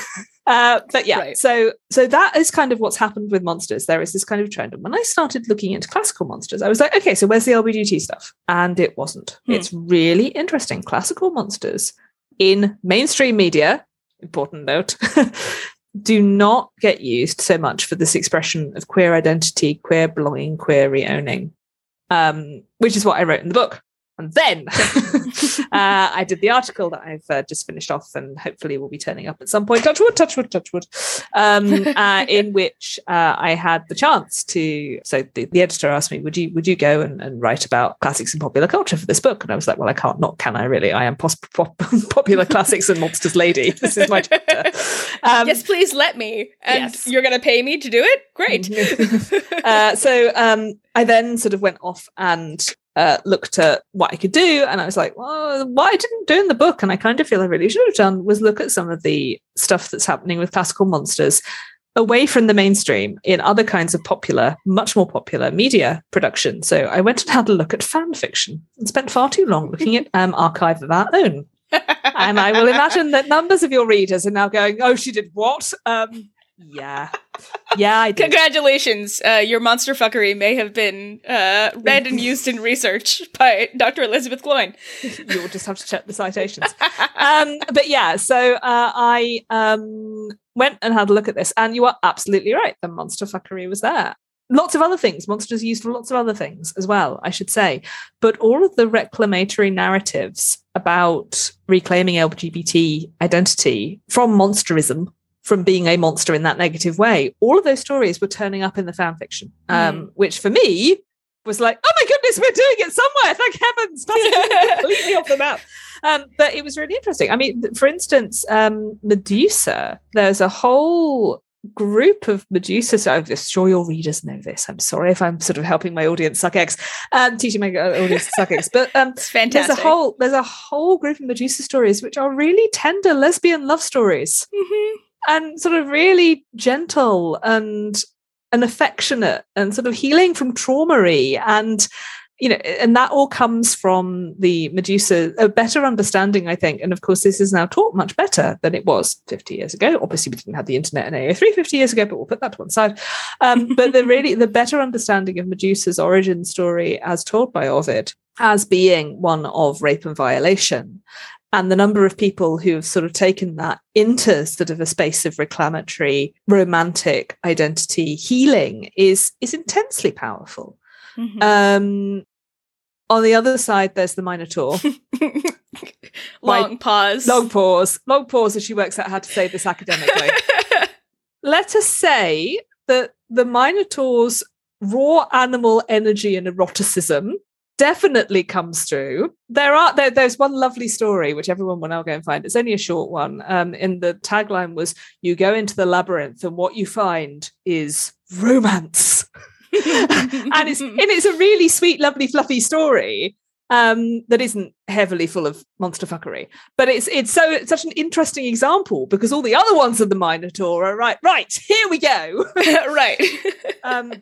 Um, uh, but yeah, Right. so so that is kind of what's happened with monsters. There is this kind of trend. And when I started looking into classical monsters, I was like, okay, so where's the LBGT stuff? And it wasn't. Hmm. It's really interesting. Classical monsters in mainstream media, important note, [laughs] do not get used so much for this expression of queer identity, queer belonging, queer reowning, um, which is what I wrote in the book. And then [laughs] uh, I did the article that I've uh, just finished off and hopefully will be turning up at some point. Touch wood, touch wood, touch wood. Um, [laughs] uh, in which uh, I had the chance to. So the, the editor asked me, "Would you would you go and, and write about classics and popular culture for this book?" And I was like, "Well, I can't. Not can I? Really? I am pos- pop- [laughs] popular classics and monsters lady. This is my chapter." Um, yes, please let me. And yes. you're gonna pay me to do it? Great. uh, so um, I then sort of went off and uh, looked at what I could do, and I was like, well, what I didn't do in the book, and I kind of feel I really should have done, was look at some of the stuff that's happening with classical monsters away from the mainstream in other kinds of popular, much more popular media production. So I went and had a look at fan fiction and spent far too long looking at um, archive of our own. [laughs] And I will imagine that numbers of your readers are now going, "Oh, she did what?" Um, yeah, yeah, I [laughs] did. Congratulations. Uh, your monster fuckery may have been uh, read and [laughs] used in research by Dr. Elizabeth Gloyn. [laughs] You'll just have to check the citations. um, but yeah, so uh, I um, went and had a look at this, and you are absolutely right. The monster fuckery was there. Lots of other things. Monsters used for lots of other things as well, I should say. But all of the reclamatory narratives about reclaiming LGBT identity from monsterism, from being a monster in that negative way, all of those stories were turning up in the fan fiction, um, which for me was like, oh my goodness, we're doing it somewhere. Thank heavens. That's [laughs] completely off the map. Um, but it was really interesting. I mean, for instance, um, Medusa, there's a whole group of Medusa. So I'm sure your readers know this. I'm sorry if I'm sort of helping my audience suck eggs, um, teaching my uh, audience suck eggs. But um, It's there's a whole there's a whole group of Medusa stories which are really tender lesbian love stories Mhm. And sort of really gentle and and affectionate and sort of healing from traumery and you know and that all comes from the medusa a better understanding i think. And of course this is now taught much better than it was 50 years ago. Obviously we didn't have the internet and ao3 50 years ago but we'll put that to one side. Um, [laughs] but the really the better understanding of medusa's origin story as told by ovid as being one of rape and violation and the number of people who have sort of taken that into sort of a space of reclamatory romantic identity healing is is intensely powerful. Mhm. um on the other side there's the minotaur. [laughs] [laughs] Long pause. long pause. Long pause as she works out how to say this academically. [laughs] Let us say that the minotaur's raw animal energy and eroticism definitely comes through. There are there, there's one lovely story which everyone will now go and find. It's only a short one. Um, in the tagline was "You go into the labyrinth, and what you find is romance." [laughs] and it's and it's a really sweet, lovely, fluffy story um, that isn't heavily full of monster fuckery. But it's it's so it's such an interesting example because all the other ones of the Minotaur are right. Right here we go. [laughs] right. [laughs] um,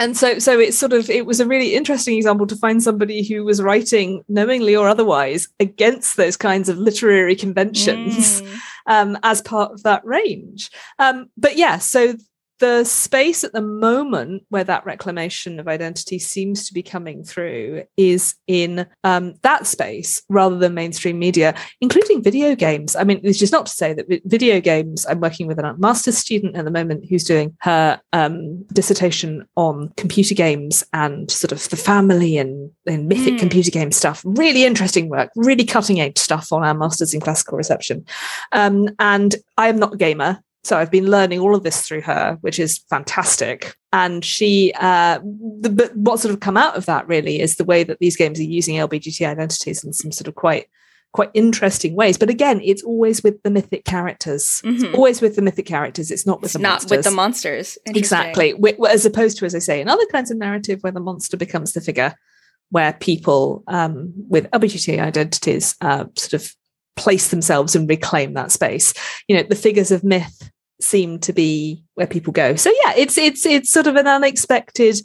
and so so it's sort of it was a really interesting example to find somebody who was writing knowingly or otherwise against those kinds of literary conventions mm. um, as part of that range um, but yeah so the space at the moment where that reclamation of identity seems to be coming through is in um, that space rather than mainstream media, including video games. I mean, it's just not to say that video games, I'm working with a master's student at the moment who's doing her um, dissertation on computer games and sort of the family and, and mythic mm. computer game stuff. Really interesting work, really cutting edge stuff on our master's in classical reception. Um, and I am not a gamer. So I've been learning all of this through her, which is fantastic. And she, uh, the, but what sort of come out of that really is the way that these games are using LBGT identities in some sort of quite quite interesting ways. But again, it's always with the mythic characters. Mm-hmm. It's always with the mythic characters. It's not with it's the not monsters. with the monsters. Exactly. As opposed to, as I say, in other kinds of narrative where the monster becomes the figure, where people um, with LBGT identities uh, sort of place themselves and reclaim that space. You know, the figures of myth seem to be where people go. So yeah, it's it's it's sort of an unexpected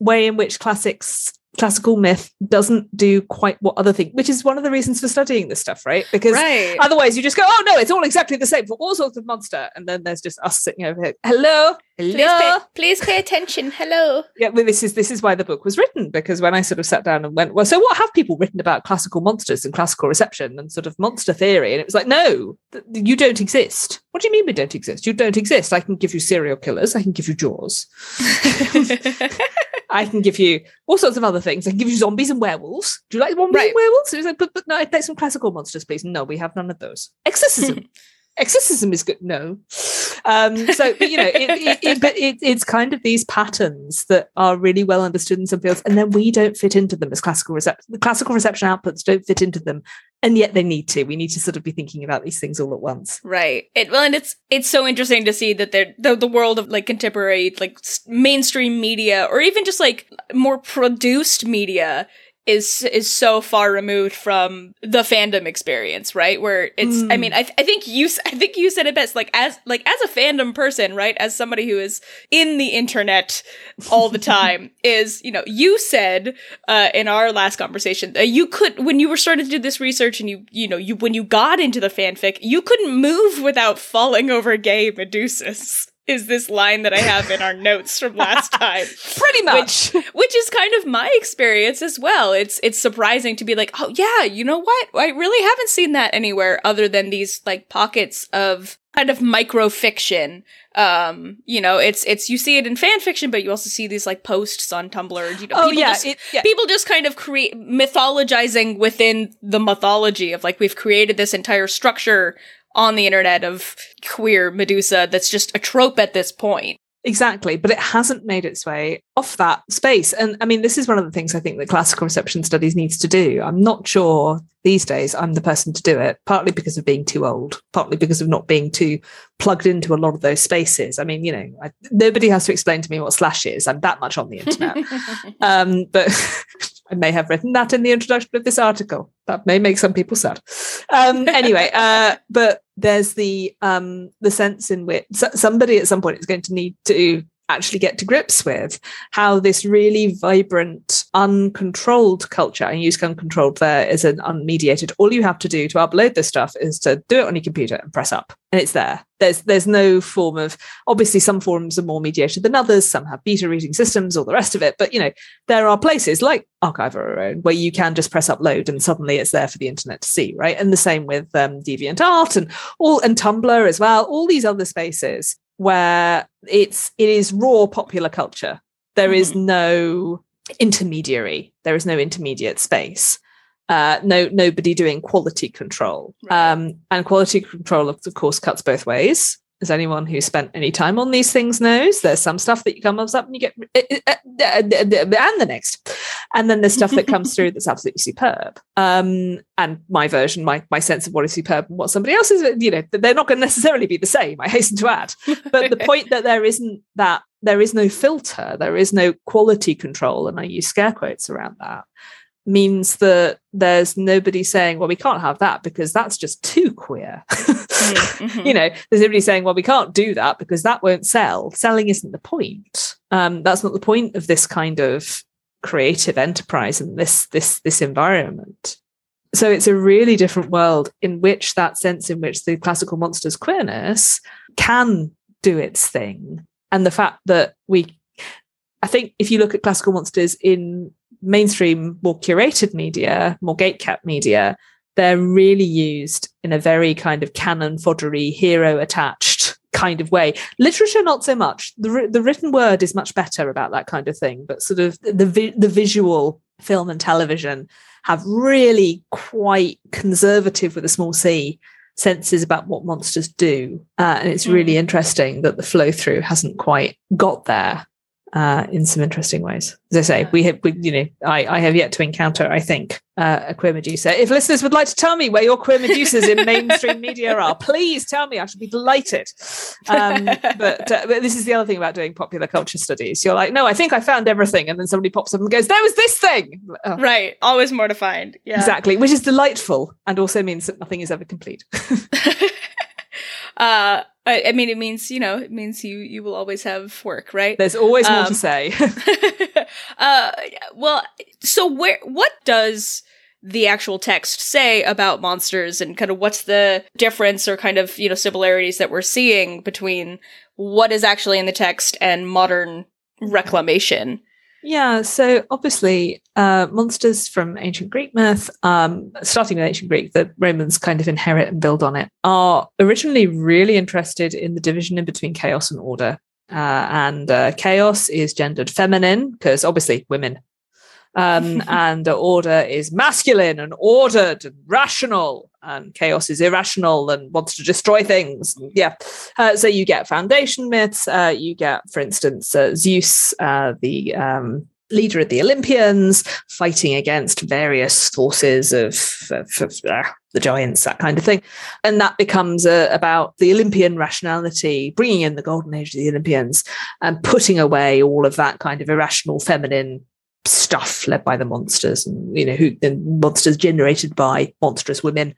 way in which classics classical myth doesn't do quite what other things, which is one of the reasons for studying this stuff, right? Because right. otherwise you just go, oh no, it's all exactly the same for all sorts of monster. And then there's just us sitting over here. Hello. Hello. Please pay, please pay attention. Hello. Yeah, well, this is this is why the book was written, because when I sort of sat down and went, well, so what have people written about classical monsters and classical reception and sort of monster theory? And it was like, no, th- you don't exist. What do you mean we don't exist? You don't exist. I can give you serial killers, I can give you jaws. [laughs] [laughs] I can give you all sorts of other things. I can give you zombies and werewolves. Do you like zombies right. and werewolves? Like, but, but no, I'd like some classical monsters, please. No, we have none of those. Exorcism. [laughs] Exorcism is good. No. Um, so, but, you know, it, it, but it's kind of these patterns that are really well understood in some fields, and then we don't fit into them as classical reception. The classical reception outputs don't fit into them, and yet they need to. We need to sort of be thinking about these things all at once. Right. It, well, and it's it's so interesting to see that the, the world of like contemporary, like mainstream media, or even just like more produced media is is so far removed from the fandom experience, right? Where it's, mm. I mean, I, th- I think you, [laughs] I think you said it best. Like as, like as a fandom person, right? As somebody who is in the internet all the [laughs] time, is you know, you said uh, in our last conversation that you could, when you were starting to do this research, and you, you know, you when you got into the fanfic, you couldn't move without falling over gay Medusas is this line that I have in our notes from last [laughs] time. Pretty much. Which, which, is kind of my experience as well. It's it's surprising to be like, oh yeah, you know what? I really haven't seen that anywhere other than these like pockets of kind of microfiction. Um, you know, it's it's you see it in fan fiction, but you also see these like posts on Tumblr. You know, oh, people yeah, just it, yeah. people just kind of create mythologizing within the mythology of like we've created this entire structure on the internet of queer Medusa that's just a trope at this point. Exactly, but it hasn't made its way off that space. And I mean, this is one of the things I think that classical reception studies needs to do. I'm not sure these days I'm the person to do it, partly because of being too old, partly because of not being too plugged into a lot of those spaces. I mean, you know, I, nobody has to explain to me what slash is. I'm that much on the internet. [laughs] um, but [laughs] I may have written that in the introduction of this article. That may make some people sad. Um, anyway, [laughs] uh, but there's the um, the sense in which somebody at some point is going to need to actually get to grips with how this really vibrant, uncontrolled culture, and use uncontrolled there is an unmediated, all you have to do to upload this stuff is to do it on your computer and press up. And it's there. There's there's no form of obviously some forums are more mediated than others, some have beta reading systems, all the rest of it. But you know, there are places like Archive Our Own where you can just press upload and suddenly it's there for the internet to see, right? And the same with um, DeviantArt and all and Tumblr as well, all these other spaces where it's it is raw popular culture. There is mm-hmm. no intermediary. There is no intermediate space. Uh, no nobody doing quality control. Right. Um, and quality control, of, of course, cuts both ways. As anyone who spent any time on these things knows, there's some stuff that comes up and you get, eh, eh, eh, and the next, and then there's stuff that comes through that's absolutely superb. Um, and my version, my my sense of what is superb and what somebody else is, you know, they're not going to necessarily be the same. I hasten to add, but the [laughs] point that there isn't that there is no filter, there is no quality control, and I use scare quotes around that means that there's nobody saying, well, we can't have that because that's just too queer. [laughs] mm-hmm. You know, there's nobody saying, well, we can't do that because that won't sell. Selling isn't the point. Um, that's not the point of this kind of creative enterprise and this this this environment. So it's a really different world in which that sense in which the classical monster's queerness can do its thing. And the fact that we I think if you look at classical monsters in mainstream, more curated media, more gatekept media, they're really used in a very kind of canon foddery, hero attached kind of way. Literature, not so much. The, the written word is much better about that kind of thing, but sort of the, vi- the visual film and television have really quite conservative with a small c senses about what monsters do. Uh, and it's really mm. interesting that the flow through hasn't quite got there uh, in some interesting ways. As I say, we have, we, you know, I, I have yet to encounter, I think, uh, a queer Medusa. If listeners would like to tell me where your queer Medusas in mainstream media are, [laughs] please tell me. I should be delighted. Um, [laughs] but, uh, but this is the other thing about doing popular culture studies. You're like, no, I think I found everything, and then somebody pops up and goes, "There was this thing." Oh. Right, always mortified. Yeah, exactly, which is delightful and also means that nothing is ever complete. [laughs] uh I, I, mean, it means you know, it means you you will always have work, right? There's always more um, to say. [laughs] [laughs] uh, well, so where what does the actual text say about monsters, and kind of what's the difference or kind of you know similarities that we're seeing between what is actually in the text and modern reclamation? Yeah, so obviously, uh, monsters from ancient Greek myth, um, starting with ancient Greek, that Romans kind of inherit and build on it, are originally really interested in the division in between chaos and order. Uh, and uh, chaos is gendered feminine because obviously women um, [laughs] and order is masculine and ordered and rational, and chaos is irrational and wants to destroy things. Yeah. Uh, so you get foundation myths. Uh, you get, for instance, uh, Zeus, uh, the um, leader of the Olympians, fighting against various forces of, of, of uh, the giants, that kind of thing. And that becomes uh, about the Olympian rationality, bringing in the golden age of the Olympians and putting away all of that kind of irrational feminine stuff led by the monsters and you know who the monsters generated by monstrous women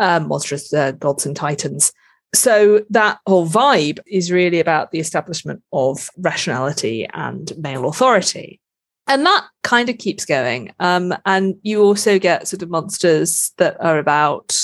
um, monstrous uh, gods and titans. So that whole vibe is really about the establishment of rationality and male authority. And that kind of keeps going. Um, and you also get sort of monsters that are about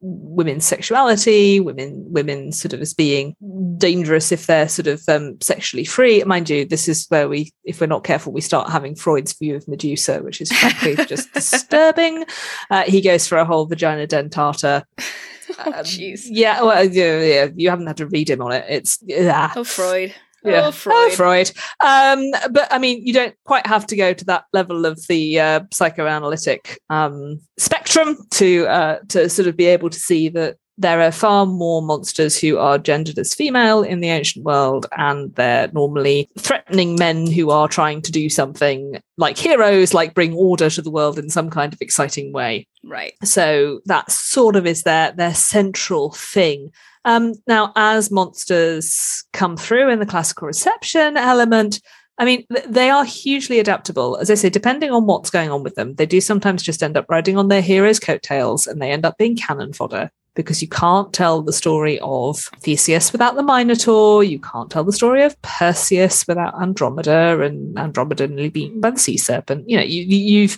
women's sexuality, women women sort of as being dangerous if they're sort of um, sexually free. Mind you, this is where we, if we're not careful, we start having Freud's view of Medusa, which is frankly [laughs] just disturbing. Uh, he goes for a whole vagina dentata. [laughs] oh, jeez. Um, yeah, well, yeah, yeah, you haven't had to read him on it. It's yeah. Oh, Freud. Yeah. Oh, Freud. Oh, Freud. Um, but I mean, you don't quite have to go to that level of the uh, psychoanalytic um, spectrum to uh, to sort of be able to see that there are far more monsters who are gendered as female in the ancient world, and they're normally threatening men who are trying to do something like heroes, like bring order to the world in some kind of exciting way. Right. So that sort of is their their central thing. Um, now, as monsters come through in the classical reception element, I mean, they are hugely adaptable. As I say, depending on what's going on with them, they do sometimes just end up riding on their hero's coattails and they end up being cannon fodder because you can't tell the story of Theseus without the Minotaur. You can't tell the story of Perseus without Andromeda and Andromeda nearly beaten by the sea serpent. You know, you, you've,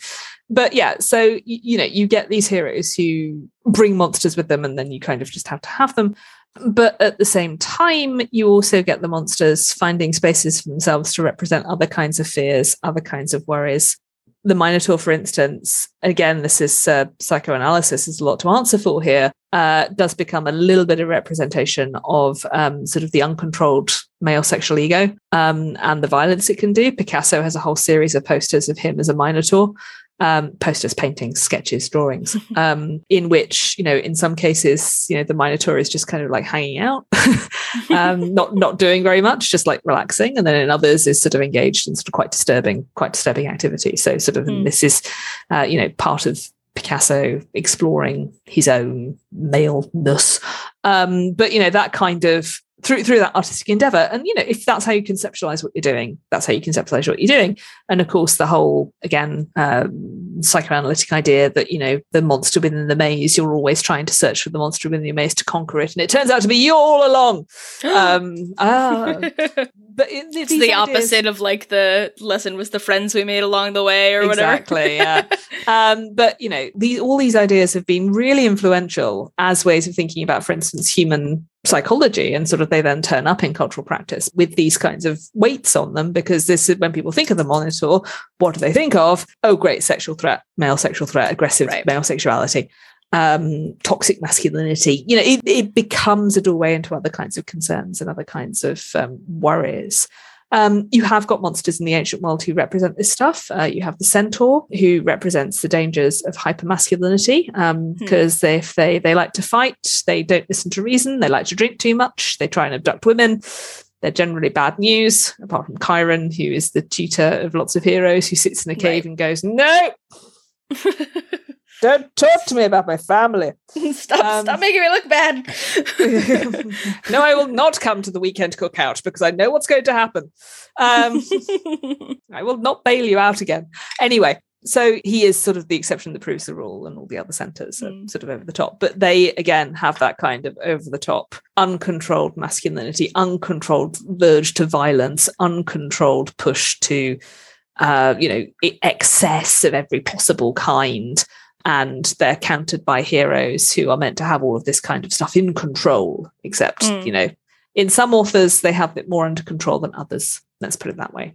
but yeah, so, you know, you get these heroes who bring monsters with them and then you kind of just have to have them. But at the same time, you also get the monsters finding spaces for themselves to represent other kinds of fears, other kinds of worries. The Minotaur, for instance, again, this is uh, psychoanalysis, there's a lot to answer for here, uh, does become a little bit of representation of um, sort of the uncontrolled male sexual ego um, and the violence it can do. Picasso has a whole series of posters of him as a Minotaur. Um, posters, paintings, sketches, drawings, [laughs] um, in which you know, in some cases, you know, the Minotaur is just kind of like hanging out, [laughs] um, [laughs] not not doing very much, just like relaxing, and then in others is sort of engaged in sort of quite disturbing, quite disturbing activity. So sort of Mm. this is, uh, you know, part of Picasso exploring his own maleness, um, but you know that kind of through through that artistic endeavor. And you know if that's how you conceptualize what you're doing that's how you conceptualize what you're doing. And of course the whole again um, psychoanalytic idea that you know the monster within the maze you're always trying to search for the monster within the maze to conquer it. And it turns out to be you all along. [gasps] Um ah, [laughs] but it, it's the ideas- opposite of like the lesson was the friends we made along the way or whatever. Exactly, yeah. [laughs] um, but you know, these all these ideas have been really influential as ways of thinking about, for instance, human psychology, and sort of they then turn up in cultural practice with these kinds of weights on them because this is when people think of the Minotaur, what do they think of? Oh, great, sexual threat, male sexual threat, aggressive Right. male sexuality. Um, toxic masculinity, you know, it, it becomes a doorway into other kinds of concerns and other kinds of um, worries. Um, you have got monsters in the ancient world who represent this stuff. Uh, you have the centaur, who represents the dangers of hypermasculinity, Hmm. because they, if they they like to fight, they don't listen to reason, they like to drink too much, they try and abduct women. They're generally bad news, apart from Chiron, who is the tutor of lots of heroes, who sits in a cave Right. and goes, "No, [laughs] don't talk to me about my family." [laughs] stop! Um, stop making me look bad. [laughs] no, I will not come to the weekend cookout because I know what's going to happen. Um, [laughs] I will not bail you out again. Anyway, so he is sort of the exception that proves the rule, and all the other centaurs are Mm. sort of over the top. But they, again, have that kind of over the top, uncontrolled masculinity, uncontrolled verge to violence, uncontrolled push to, uh, you know, excess of every possible kind. And they're countered by heroes who are meant to have all of this kind of stuff in control, except, Mm. you know, in some authors, they have it more under control than others. Let's put it that way.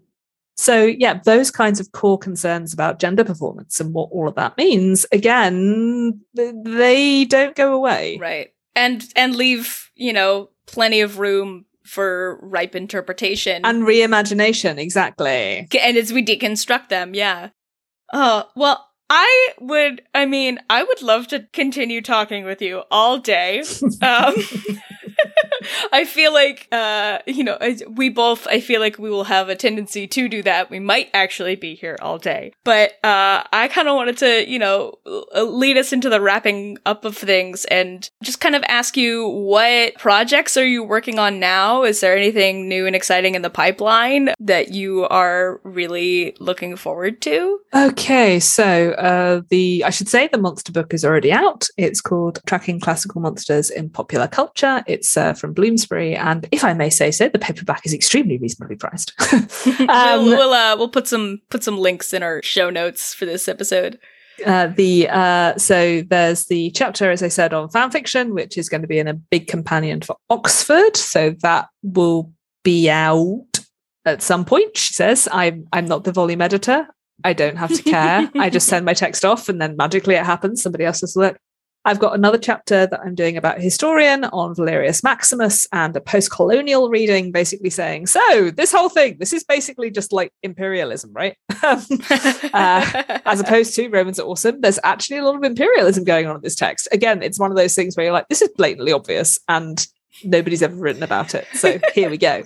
So, yeah, those kinds of core concerns about gender performance and what all of that means, again, they don't go away. right, and and leave you know plenty of room for ripe interpretation And reimagination, exactly. and as we deconstruct them, yeah. Oh, well, I would, I mean, I would love to continue talking with you all day. [laughs] Um, I feel like, uh, you know, we both, I feel like we will have a tendency to do that. We might actually be here all day. But, uh, I kind of wanted to, you know, lead us into the wrapping up of things and just kind of ask you what projects are you working on now? Is there anything new and exciting in the pipeline that you are really looking forward to? Okay, so uh, the I should say the monster book is already out. It's called Tracking Classical Monsters in Popular Culture. It's uh, from Bloomsbury, and if I may say so, the paperback is extremely reasonably priced. [laughs] Um, we'll we'll, uh, we'll put some put some links in our show notes for this episode. uh, the uh, so there's the chapter, as I said, on fan fiction, which is going to be in a big companion for Oxford. So that will be out at some point. She says, "I'm I'm not the volume editor. I don't have to care. I just send my text off, and then magically it happens. Somebody else does the work." I've got another chapter that I'm doing about historian on Valerius Maximus and a post-colonial reading, basically saying, "So this whole thing, this is basically just like imperialism, right?" [laughs] uh, as opposed to Romans are awesome. There's actually a lot of imperialism going on in this text. Again, it's one of those things where you're like, this is blatantly obvious, and nobody's ever written about it. So here we go.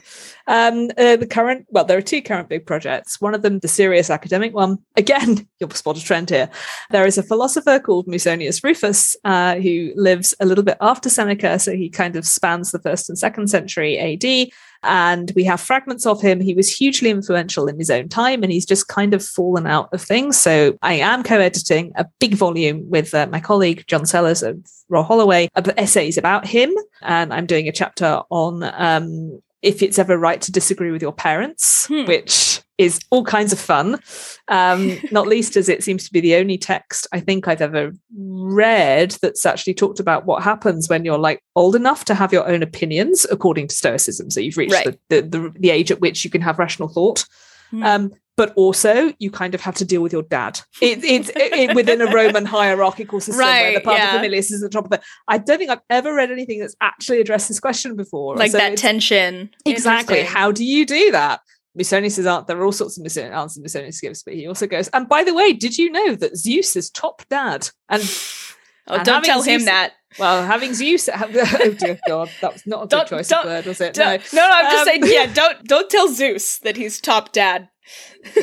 Um, uh, the current, well, there are two current big projects. One of them, the serious academic one. Again, [laughs] you'll spot a trend here. There is a philosopher called Musonius Rufus uh, who lives a little bit after Seneca, so he kind of spans the first and second century AD. And we have fragments of him. He was hugely influential in his own time, and he's just kind of fallen out of things. So I am co-editing a big volume with uh, my colleague John Sellars of Royal Holloway of essays about him, and I'm doing a chapter on um, if it's ever right to disagree with your parents, Hmm. which is all kinds of fun. Um, [laughs] not least as it seems to be the only text I think I've ever read that's actually talked about what happens when you're like old enough to have your own opinions, according to Stoicism. So you've reached Right. the, the, the the age at which you can have rational thought. Hmm. Um, but also, you kind of have to deal with your dad. It, it's it, it- [laughs] within a Roman hierarchical system where the Right, pater yeah. familias is at the top of it. I don't think I've ever read anything that's actually addressed this question before. like So that tension. Exactly. How do you do that? Musonius aren't there are all sorts of Musonius answers Musonius gives, but he also goes, and by the way, did you know that Zeus is top dad? And Oh, don't tell him that. well, having Zeus [laughs] oh dear God, that was not a good choice of word, was it? Don't- no, no, I'm just Um, saying, yeah, [laughs] don't don't tell Zeus that he's top dad.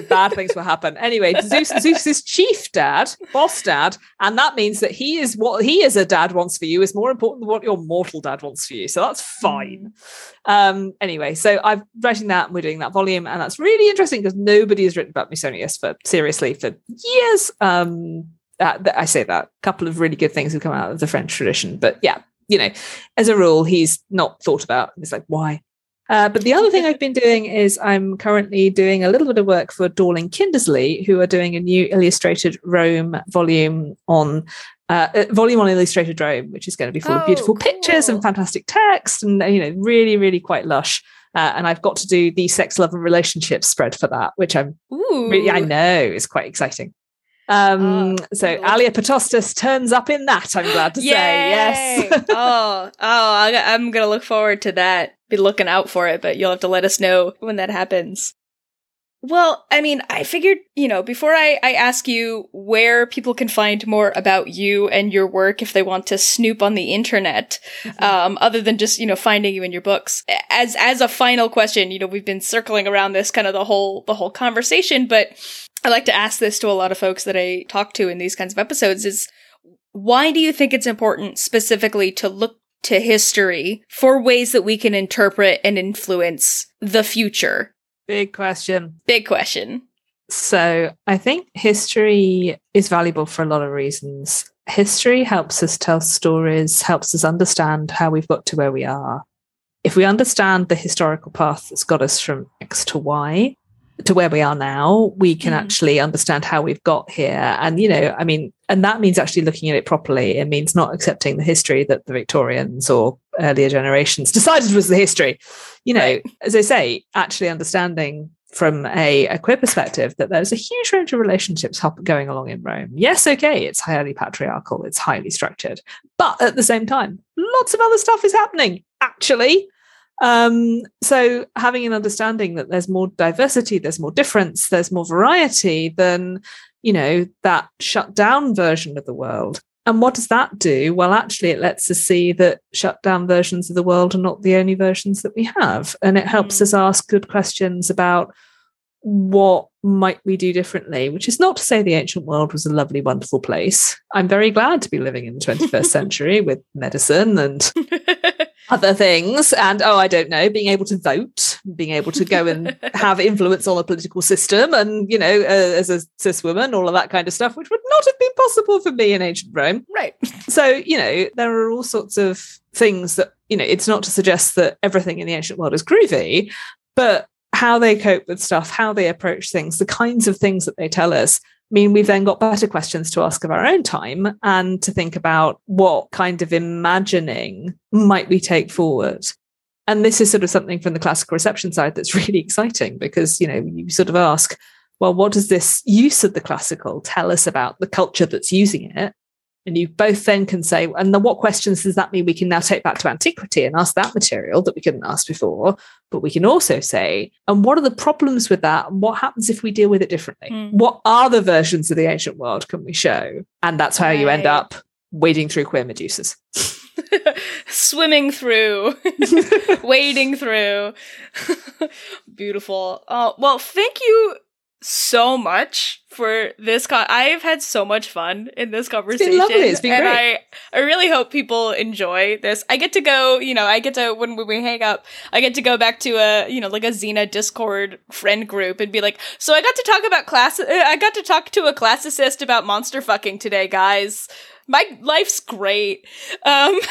bad things will happen. Anyway, Zeus, Zeus is chief dad, boss dad, and that means that he is what he as a dad wants for you is more important than what your mortal dad wants for you. So that's fine. Um, anyway, so I'm writing that and we're doing that volume, and that's really interesting because nobody has written about Musonius for seriously for years. Um, that- I say that a couple of really good things have come out of the French tradition, but yeah, you know, as a rule, he's not thought about. It's like why. Uh, but the other thing I've been doing is I'm currently doing a little bit of work for Dorling Kindersley, who are doing a new illustrated Rome volume on uh, uh, volume on illustrated Rome, which is going to be full Oh, of beautiful pictures and fantastic text, and uh, you know, really, really quite lush. Uh, and I've got to do the sex, love, and relationships spread for that, which I'm Ooh, really, I know is quite exciting. Um, Ah, so cool. Allia Potestas turns up in that. I'm glad to say, yes. oh, oh, I'm gonna look forward to that. Be looking out for it, but you'll have to let us know when that happens. Well, I mean, I figured, you know, before I, I ask you where people can find more about you and your work if they want to snoop on the internet, um, other than just, you know, finding you in your books. As as a final question, you know, we've been circling around this kind of the whole the whole conversation, but I like to ask this to a lot of folks that I talk to in these kinds of episodes is why do you think it's important specifically to look to history for ways that we can interpret and influence the future? Big question. Big question. So I think history is valuable for a lot of reasons. History helps us tell stories, helps us understand how we've got to where we are. If we understand the historical path that's got us from X to Y to where we are now, we can Mhm. actually understand how we've got here. And, you know, I mean, and that means actually looking at it properly. It means not accepting the history that the Victorians or earlier generations [laughs] decided was the history. You know, Right. as I say, actually understanding from a, a queer perspective that there's a huge range of relationships going along in Rome. Yes, okay, it's highly patriarchal, it's highly structured, but at the same time, lots of other stuff is happening, actually. Um, so having an understanding that there's more diversity, there's more difference, there's more variety than, you know, that shut down version of the world. And what does that do? Well, actually, it lets us see that shut down versions of the world are not the only versions that we have. And it helps Mm. us ask good questions about what might we do differently, which is not to say the ancient world was a lovely, wonderful place. I'm very glad to be living in the 21st [laughs] century with medicine and [laughs] other things. And oh, I don't know, being able to vote, being able to go and [laughs] have influence on the political system, and you know, uh, as a cis woman, all of that kind of stuff, which would not have been possible for me in ancient Rome. right. So, you know, there are all sorts of things that, you know, it's not to suggest that everything in the ancient world is groovy, but how they cope with stuff, how they approach things, the kinds of things that they tell us mean we've then got better questions to ask of our own time and to think about what kind of imagining might we take forward. And this is sort of something from the classical reception side that's [laughs] really exciting because, you know, you sort of ask, well, what does this use of the classical tell us about the culture that's using it? And you both then can say, and then what questions does that mean we can now take back to antiquity and ask that material that we couldn't ask before? But we can also say, and what are the problems with that? And what happens if we deal with it differently? Mm. What are the versions of the ancient world can we show? And that's how you end up wading through queer Medusas. [laughs] Swimming through, [laughs] wading through. [laughs] Beautiful. Oh, well, thank you so much for this con- I've had so much fun in this conversation. It's been lovely. It's been and great. I I really hope people enjoy this. I get to go, you know, I get to when we hang up, I get to go back to a, you know, like a Xena Discord friend group and be like, "So I got to talk about class uh, I got to talk to a classicist about monster fucking today, guys. My life's great." Um [laughs]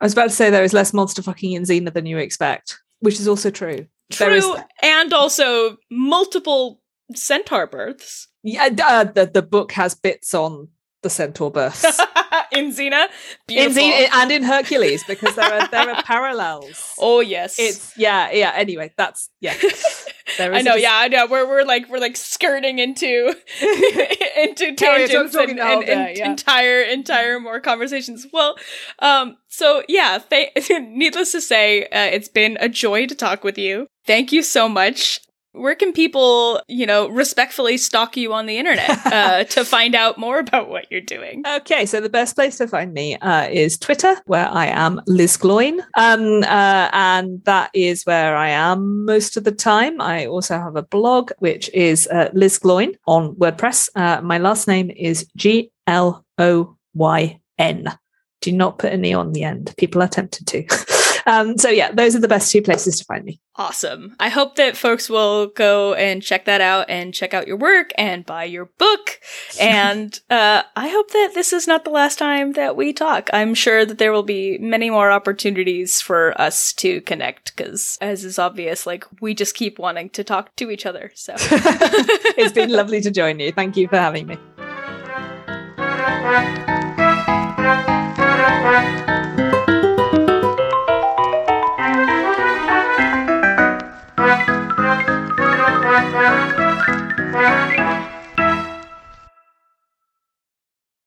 I was about to say there is less monster fucking in Xena than you expect, which is also true. True, and also multiple centaur births yeah, uh, the, the book has bits on the centaur births. [laughs] in Xena. in Beautiful. Xena and in Hercules because there are there are [laughs] parallels. oh yes, It's yeah, yeah. Anyway, that's yeah. [laughs] There I know, yeah, I know. We're we're like we're like skirting into [laughs] into tangents and, and, and yeah. entire entire more conversations. Well, um, so yeah, th- [laughs] needless to say, uh, it's been a joy to talk with you. Thank you so much. Where can people, you know, respectfully stalk you on the internet [laughs] uh, to find out more about what you're doing? Okay, so the best place to find me uh, is Twitter, where I am Liz Gloyn, um, uh, and that is where I am most of the time. I also have a blog, which is uh, Liz Gloyn on WordPress. Uh, my last name is G L O Y N. Do not put an e on the end. People are tempted to. [laughs] um, so yeah, those are the best two places to find me. Awesome. I hope that folks will go and check that out and check out your work and buy your book. [laughs] And uh, I hope that this is not the last time that we talk. I'm sure that there will be many more opportunities for us to connect because, as is obvious, like we just keep wanting to talk to each other. So. [laughs] it's been lovely to join you. Thank you for having me.